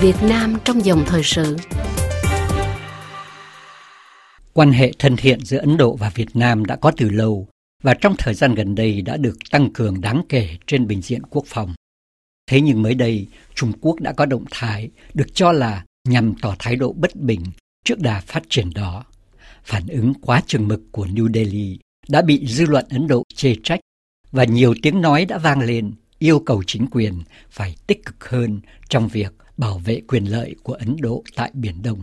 Việt Nam trong dòng thời sự. Quan hệ thân thiện giữa Ấn Độ và Việt Nam đã có từ lâu và trong thời gian gần đây đã được tăng cường đáng kể trên bình diện quốc phòng. Thế nhưng mới đây, Trung Quốc đã có động thái được cho là nhằm tỏ thái độ bất bình trước đà phát triển đó. Phản ứng quá chừng mực của New Delhi đã bị dư luận Ấn Độ chê trách và nhiều tiếng nói đã vang lên yêu cầu chính quyền phải tích cực hơn trong việc bảo vệ quyền lợi của Ấn Độ tại Biển Đông.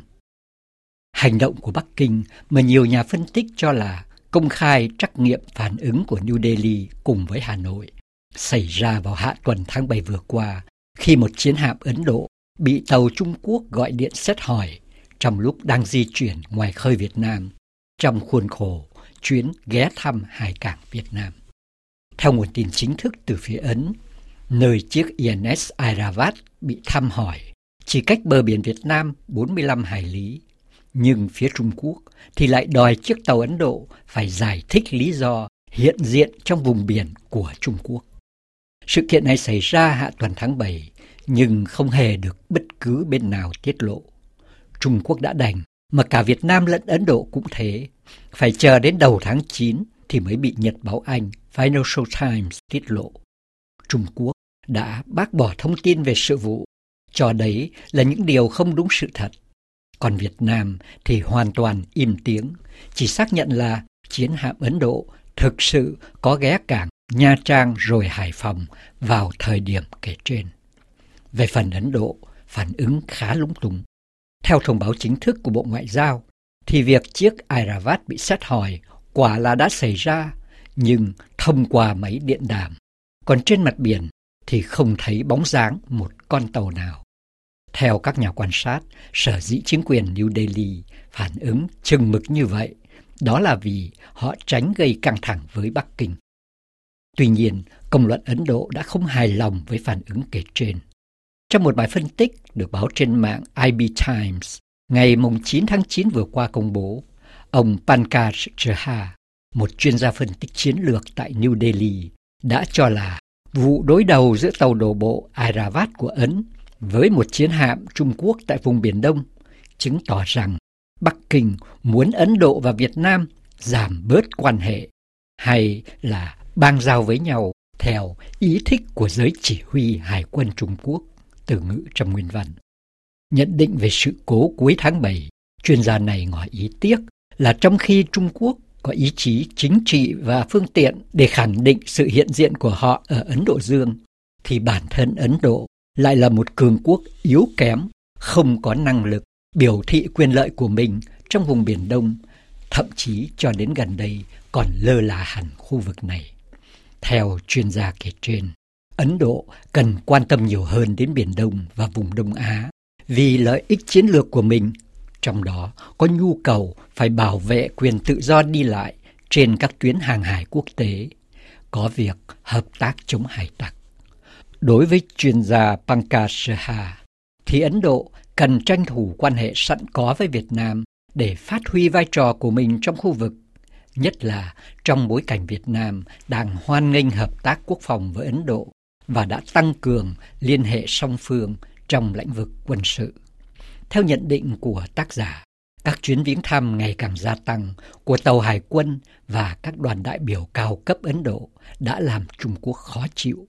Hành động của Bắc Kinh mà nhiều nhà phân tích cho là công khai trắc nghiệm phản ứng của New Delhi cùng với Hà Nội xảy ra vào hạ tuần tháng 7 vừa qua khi một chiến hạm Ấn Độ bị tàu Trung Quốc gọi điện xét hỏi trong lúc đang di chuyển ngoài khơi Việt Nam trong khuôn khổ chuyến ghé thăm hải cảng Việt Nam. Theo nguồn tin chính thức từ phía Ấn, nơi chiếc INS Airavat bị thăm hỏi chỉ cách bờ biển Việt Nam 45 hải lý. Nhưng phía Trung Quốc thì lại đòi chiếc tàu Ấn Độ phải giải thích lý do hiện diện trong vùng biển của Trung Quốc. Sự kiện này xảy ra hạ tuần tháng 7 nhưng không hề được bất cứ bên nào tiết lộ. Trung Quốc đã đành, mà cả Việt Nam lẫn Ấn Độ cũng thế. Phải chờ đến đầu tháng 9 thì mới bị Nhật báo Anh Financial Times tiết lộ. Trung Quốc đã bác bỏ thông tin về sự vụ, cho đấy là những điều không đúng sự thật. Còn Việt Nam thì hoàn toàn im tiếng, chỉ xác nhận là chiến hạm Ấn Độ thực sự có ghé cảng Nha Trang rồi Hải Phòng vào thời điểm kể trên. Về phần Ấn Độ, phản ứng khá lúng túng. Theo thông báo chính thức của Bộ Ngoại giao, thì việc chiếc Airavat bị xét hỏi quả là đã xảy ra, nhưng thông qua máy điện đàm. Còn trên mặt biển thì không thấy bóng dáng một con tàu nào. Theo các nhà quan sát, sở dĩ chính quyền New Delhi phản ứng chừng mực như vậy, đó là vì họ tránh gây căng thẳng với Bắc Kinh. Tuy nhiên, công luận Ấn Độ đã không hài lòng với phản ứng kể trên. Trong một bài phân tích được báo trên mạng IB Times ngày 9 tháng 9 vừa qua công bố, ông Pankaj Jha, một chuyên gia phân tích chiến lược tại New Delhi, đã cho là vụ đối đầu giữa tàu đổ bộ Aravat của Ấn với một chiến hạm Trung Quốc tại vùng Biển Đông chứng tỏ rằng Bắc Kinh muốn Ấn Độ và Việt Nam giảm bớt quan hệ hay là bang giao với nhau theo ý thích của giới chỉ huy Hải quân Trung Quốc từ ngữ trong nguyên văn. Nhận định về sự cố cuối tháng 7, chuyên gia này ngỏ ý tiếc là trong khi Trung Quốc có ý chí chính trị và phương tiện để khẳng định sự hiện diện của họ ở Ấn Độ Dương, thì bản thân Ấn Độ lại là một cường quốc yếu kém, không có năng lực biểu thị quyền lợi của mình trong vùng Biển Đông, thậm chí cho đến gần đây còn lơ là hẳn khu vực này. Theo chuyên gia kể trên, Ấn Độ cần quan tâm nhiều hơn đến Biển Đông và vùng Đông Á vì lợi ích chiến lược của mình, trong đó có nhu cầu phải bảo vệ quyền tự do đi lại trên các tuyến hàng hải quốc tế, có việc hợp tác chống hải tặc. Đối với chuyên gia Pankaj Shah, thì Ấn Độ cần tranh thủ quan hệ sẵn có với Việt Nam để phát huy vai trò của mình trong khu vực, nhất là trong bối cảnh Việt Nam đang hoan nghênh hợp tác quốc phòng với Ấn Độ và đã tăng cường liên hệ song phương trong lĩnh vực quân sự. Theo nhận định của tác giả, các chuyến viếng thăm ngày càng gia tăng của tàu hải quân và các đoàn đại biểu cao cấp Ấn Độ đã làm Trung Quốc khó chịu.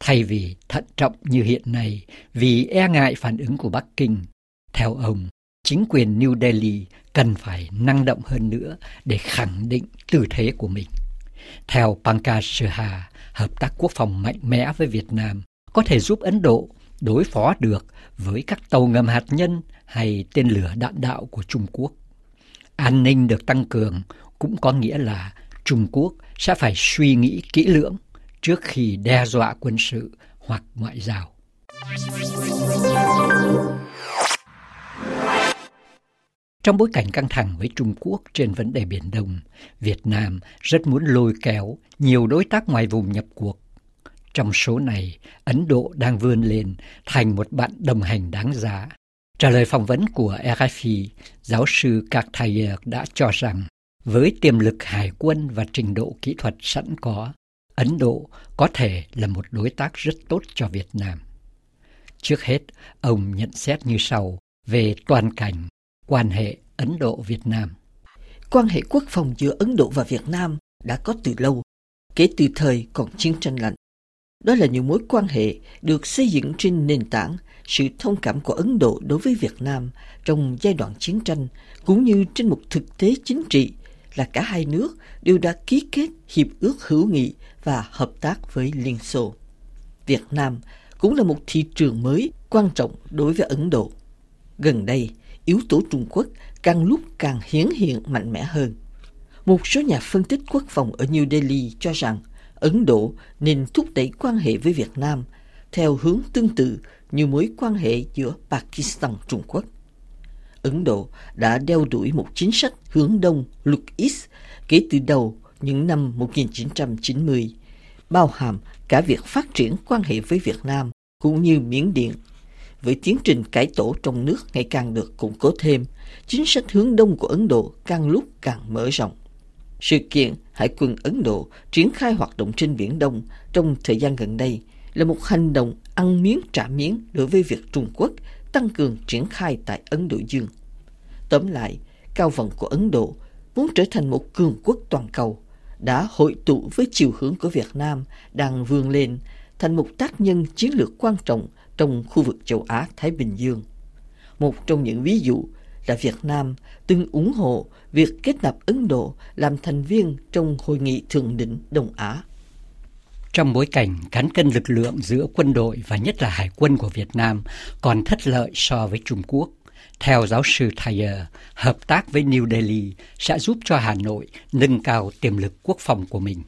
Thay vì thận trọng như hiện nay vì e ngại phản ứng của Bắc Kinh, theo ông, chính quyền New Delhi cần phải năng động hơn nữa để khẳng định tư thế của mình. Theo Pankaj Shah, hợp tác quốc phòng mạnh mẽ với Việt Nam có thể giúp Ấn Độ đối phó được với các tàu ngầm hạt nhân hay tên lửa đạn đạo của Trung Quốc. An ninh được tăng cường cũng có nghĩa là Trung Quốc sẽ phải suy nghĩ kỹ lưỡng trước khi đe dọa quân sự hoặc ngoại giao. Trong bối cảnh căng thẳng với Trung Quốc trên vấn đề Biển Đông, Việt Nam rất muốn lôi kéo nhiều đối tác ngoài vùng nhập cuộc. Trong số này, Ấn Độ đang vươn lên thành một bạn đồng hành đáng giá. Trả lời phỏng vấn của RFI, giáo sư Kartayer đã cho rằng với tiềm lực hải quân và trình độ kỹ thuật sẵn có, Ấn Độ có thể là một đối tác rất tốt cho Việt Nam. Trước hết, ông nhận xét như sau về toàn cảnh quan hệ Ấn Độ-Việt Nam. Quan hệ quốc phòng giữa Ấn Độ và Việt Nam đã có từ lâu, kể từ thời còn chiến tranh lạnh. Đó là những mối quan hệ được xây dựng trên nền tảng sự thông cảm của Ấn Độ đối với Việt Nam trong giai đoạn chiến tranh, cũng như trên một thực tế chính trị là cả hai nước đều đã ký kết hiệp ước hữu nghị và hợp tác với Liên Xô. Việt Nam cũng là một thị trường mới quan trọng đối với Ấn Độ. Gần đây, yếu tố Trung Quốc càng lúc càng hiển hiện mạnh mẽ hơn. Một số nhà phân tích quốc phòng ở New Delhi cho rằng Ấn Độ nên thúc đẩy quan hệ với Việt Nam theo hướng tương tự như mối quan hệ giữa Pakistan Trung Quốc. Ấn Độ đã đeo đuổi một chính sách hướng đông Look East kể từ đầu những năm 1990, bao hàm cả việc phát triển quan hệ với Việt Nam cũng như Miến Điện. Với tiến trình cải tổ trong nước ngày càng được củng cố thêm, chính sách hướng đông của Ấn Độ càng lúc càng mở rộng. Sự kiện Hải quân Ấn Độ triển khai hoạt động trên Biển Đông trong thời gian gần đây là một hành động ăn miếng trả miếng đối với việc Trung Quốc tăng cường triển khai tại Ấn Độ Dương. Tóm lại, cao vận của Ấn Độ muốn trở thành một cường quốc toàn cầu đã hội tụ với chiều hướng của Việt Nam đang vươn lên thành một tác nhân chiến lược quan trọng trong khu vực châu Á-Thái Bình Dương. Một trong những ví dụ là Việt Nam từng ủng hộ việc kết nạp Ấn Độ làm thành viên trong Hội nghị Thượng đỉnh Đông Á. Trong bối cảnh cán cân lực lượng giữa quân đội và nhất là hải quân của Việt Nam còn thất lợi so với Trung Quốc, theo giáo sư Thayer, hợp tác với New Delhi sẽ giúp cho Hà Nội nâng cao tiềm lực quốc phòng của mình.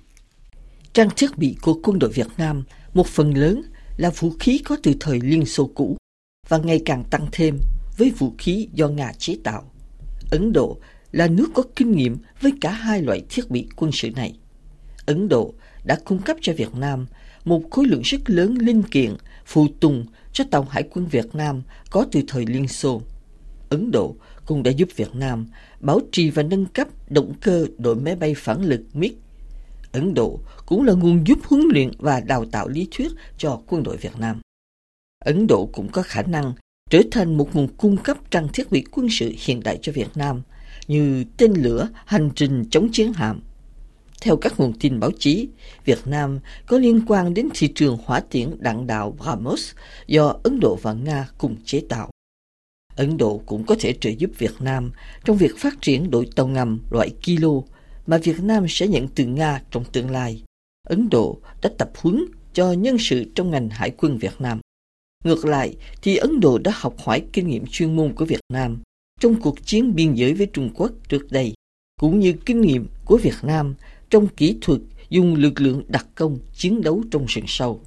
Trang thiết bị của quân đội Việt Nam một phần lớn là vũ khí có từ thời Liên Xô cũ và ngày càng tăng thêm với vũ khí do Nga chế tạo. Ấn Độ là nước có kinh nghiệm với cả hai loại thiết bị quân sự này. Ấn Độ đã cung cấp cho Việt Nam một khối lượng rất lớn linh kiện, phụ tùng cho tàu hải quân Việt Nam có từ thời Liên Xô. Ấn Độ cũng đã giúp Việt Nam bảo trì và nâng cấp động cơ đội máy bay phản lực MiG. Ấn Độ cũng là nguồn giúp huấn luyện và đào tạo lý thuyết cho quân đội Việt Nam. Ấn Độ cũng có khả năng trở thành một nguồn cung cấp trang thiết bị quân sự hiện đại cho Việt Nam như tên lửa hành trình chống chiến hạm. Theo các nguồn tin báo chí, Việt Nam có liên quan đến thị trường hỏa tiễn đạn đạo BrahMos do Ấn Độ và Nga cùng chế tạo. Ấn Độ cũng có thể trợ giúp Việt Nam trong việc phát triển đội tàu ngầm loại kilo mà Việt Nam sẽ nhận từ Nga trong tương lai. Ấn Độ đã tập huấn cho nhân sự trong ngành hải quân Việt Nam. Ngược lại thì Ấn Độ đã học hỏi kinh nghiệm chuyên môn của Việt Nam trong cuộc chiến biên giới với Trung Quốc trước đây, cũng như kinh nghiệm của Việt Nam trong kỹ thuật dùng lực lượng đặc công chiến đấu trong rừng sâu.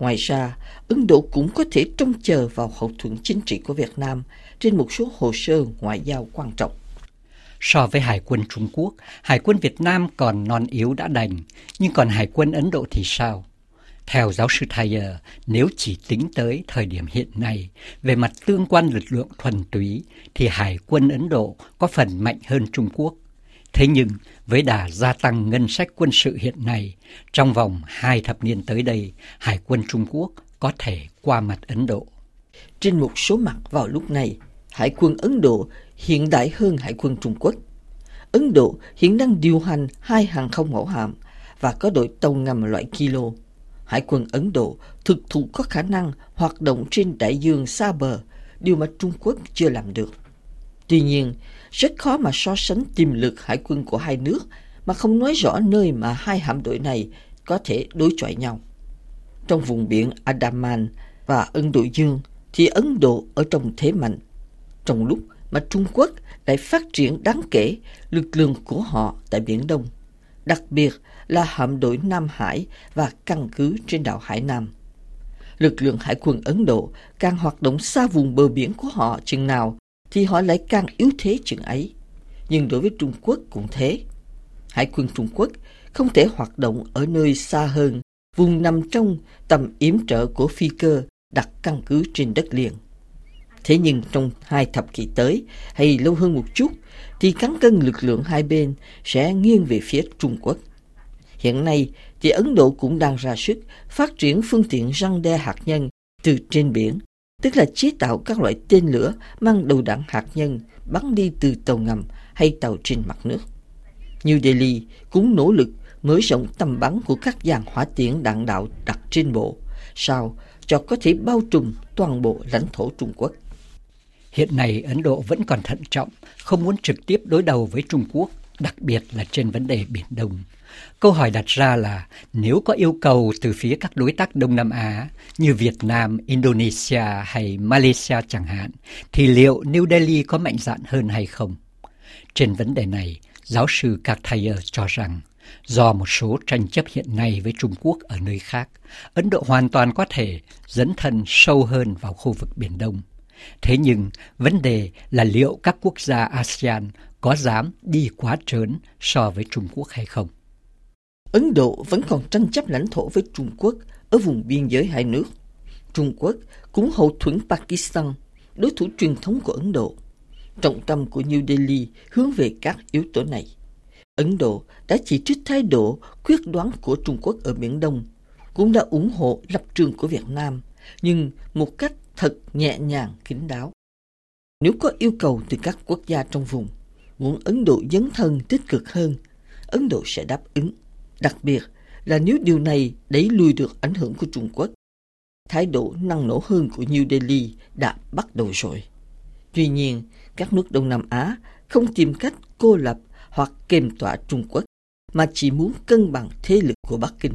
Ngoài ra, Ấn Độ cũng có thể trông chờ vào hậu thuẫn chính trị của Việt Nam trên một số hồ sơ ngoại giao quan trọng. So với Hải quân Trung Quốc, Hải quân Việt Nam còn non yếu đã đành, nhưng còn Hải quân Ấn Độ thì sao? Theo giáo sư Thayer, nếu chỉ tính tới thời điểm hiện nay, về mặt tương quan lực lượng thuần túy, thì Hải quân Ấn Độ có phần mạnh hơn Trung Quốc. Thế nhưng, với đà gia tăng ngân sách quân sự hiện nay, trong vòng hai thập niên tới đây, Hải quân Trung Quốc có thể qua mặt Ấn Độ. Trên một số mặt vào lúc này, Hải quân Ấn Độ hiện đại hơn Hải quân Trung Quốc. Ấn Độ hiện đang điều hành hai hàng không mẫu hạm và có đội tàu ngầm loại kilo. Hải quân Ấn Độ thực thụ có khả năng hoạt động trên đại dương xa bờ, điều mà Trung Quốc chưa làm được. Tuy nhiên, rất khó mà so sánh tiềm lực hải quân của hai nước mà không nói rõ nơi mà hai hạm đội này có thể đối chọi nhau. Trong vùng biển Andaman và Ấn Độ Dương thì Ấn Độ ở trong thế mạnh. Trong lúc mà Trung Quốc lại phát triển đáng kể lực lượng của họ tại Biển Đông, đặc biệt là hạm đội Nam Hải và căn cứ trên đảo Hải Nam. Lực lượng hải quân Ấn Độ càng hoạt động xa vùng bờ biển của họ chừng nào thì họ lại càng yếu thế chừng ấy. Nhưng đối với Trung Quốc cũng thế. Hải quân Trung Quốc không thể hoạt động ở nơi xa hơn, vùng nằm trong tầm yểm trợ của phi cơ đặt căn cứ trên đất liền. Thế nhưng trong hai thập kỷ tới, hay lâu hơn một chút, thì cán cân lực lượng hai bên sẽ nghiêng về phía Trung Quốc. Hiện nay thì Ấn Độ cũng đang ra sức phát triển phương tiện răng đe hạt nhân từ trên biển tức là chế tạo các loại tên lửa mang đầu đạn hạt nhân bắn đi từ tàu ngầm hay tàu trên mặt nước. New Delhi cũng nỗ lực mở rộng tầm bắn của các dàn hỏa tiễn đạn đạo đặt trên bộ, sao cho có thể bao trùm toàn bộ lãnh thổ Trung Quốc. Hiện nay Ấn Độ vẫn còn thận trọng, không muốn trực tiếp đối đầu với Trung Quốc, đặc biệt là trên vấn đề Biển Đông. Câu hỏi đặt ra là nếu có yêu cầu từ phía các đối tác Đông Nam Á như Việt Nam, Indonesia hay Malaysia chẳng hạn, thì liệu New Delhi có mạnh dạn hơn hay không? Trên vấn đề này, giáo sư Kathayer cho rằng do một số tranh chấp hiện nay với Trung Quốc ở nơi khác, Ấn Độ hoàn toàn có thể dấn thân sâu hơn vào khu vực Biển Đông. Thế nhưng, vấn đề là liệu các quốc gia ASEAN có dám đi quá trớn so với Trung Quốc hay không? Ấn Độ vẫn còn tranh chấp lãnh thổ với Trung Quốc ở vùng biên giới hai nước. Trung Quốc cũng hậu thuẫn Pakistan, đối thủ truyền thống của Ấn Độ. Trọng tâm của New Delhi hướng về các yếu tố này. Ấn Độ đã chỉ trích thái độ quyết đoán của Trung Quốc ở Biển Đông, cũng đã ủng hộ lập trường của Việt Nam, nhưng một cách thật nhẹ nhàng kín đáo. Nếu có yêu cầu từ các quốc gia trong vùng, muốn Ấn Độ dấn thân tích cực hơn, Ấn Độ sẽ đáp ứng. Đặc biệt là nếu điều này đẩy lùi được ảnh hưởng của Trung Quốc, thái độ năng nổ hơn của New Delhi đã bắt đầu rồi. Tuy nhiên, các nước Đông Nam Á không tìm cách cô lập hoặc kềm tỏa Trung Quốc, mà chỉ muốn cân bằng thế lực của Bắc Kinh.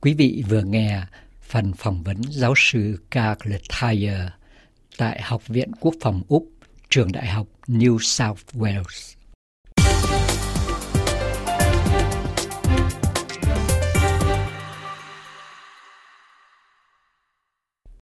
Quý vị vừa nghe phần phỏng vấn giáo sư Carl Thayer tại Học viện Quốc phòng Úc, trường đại học New South Wales.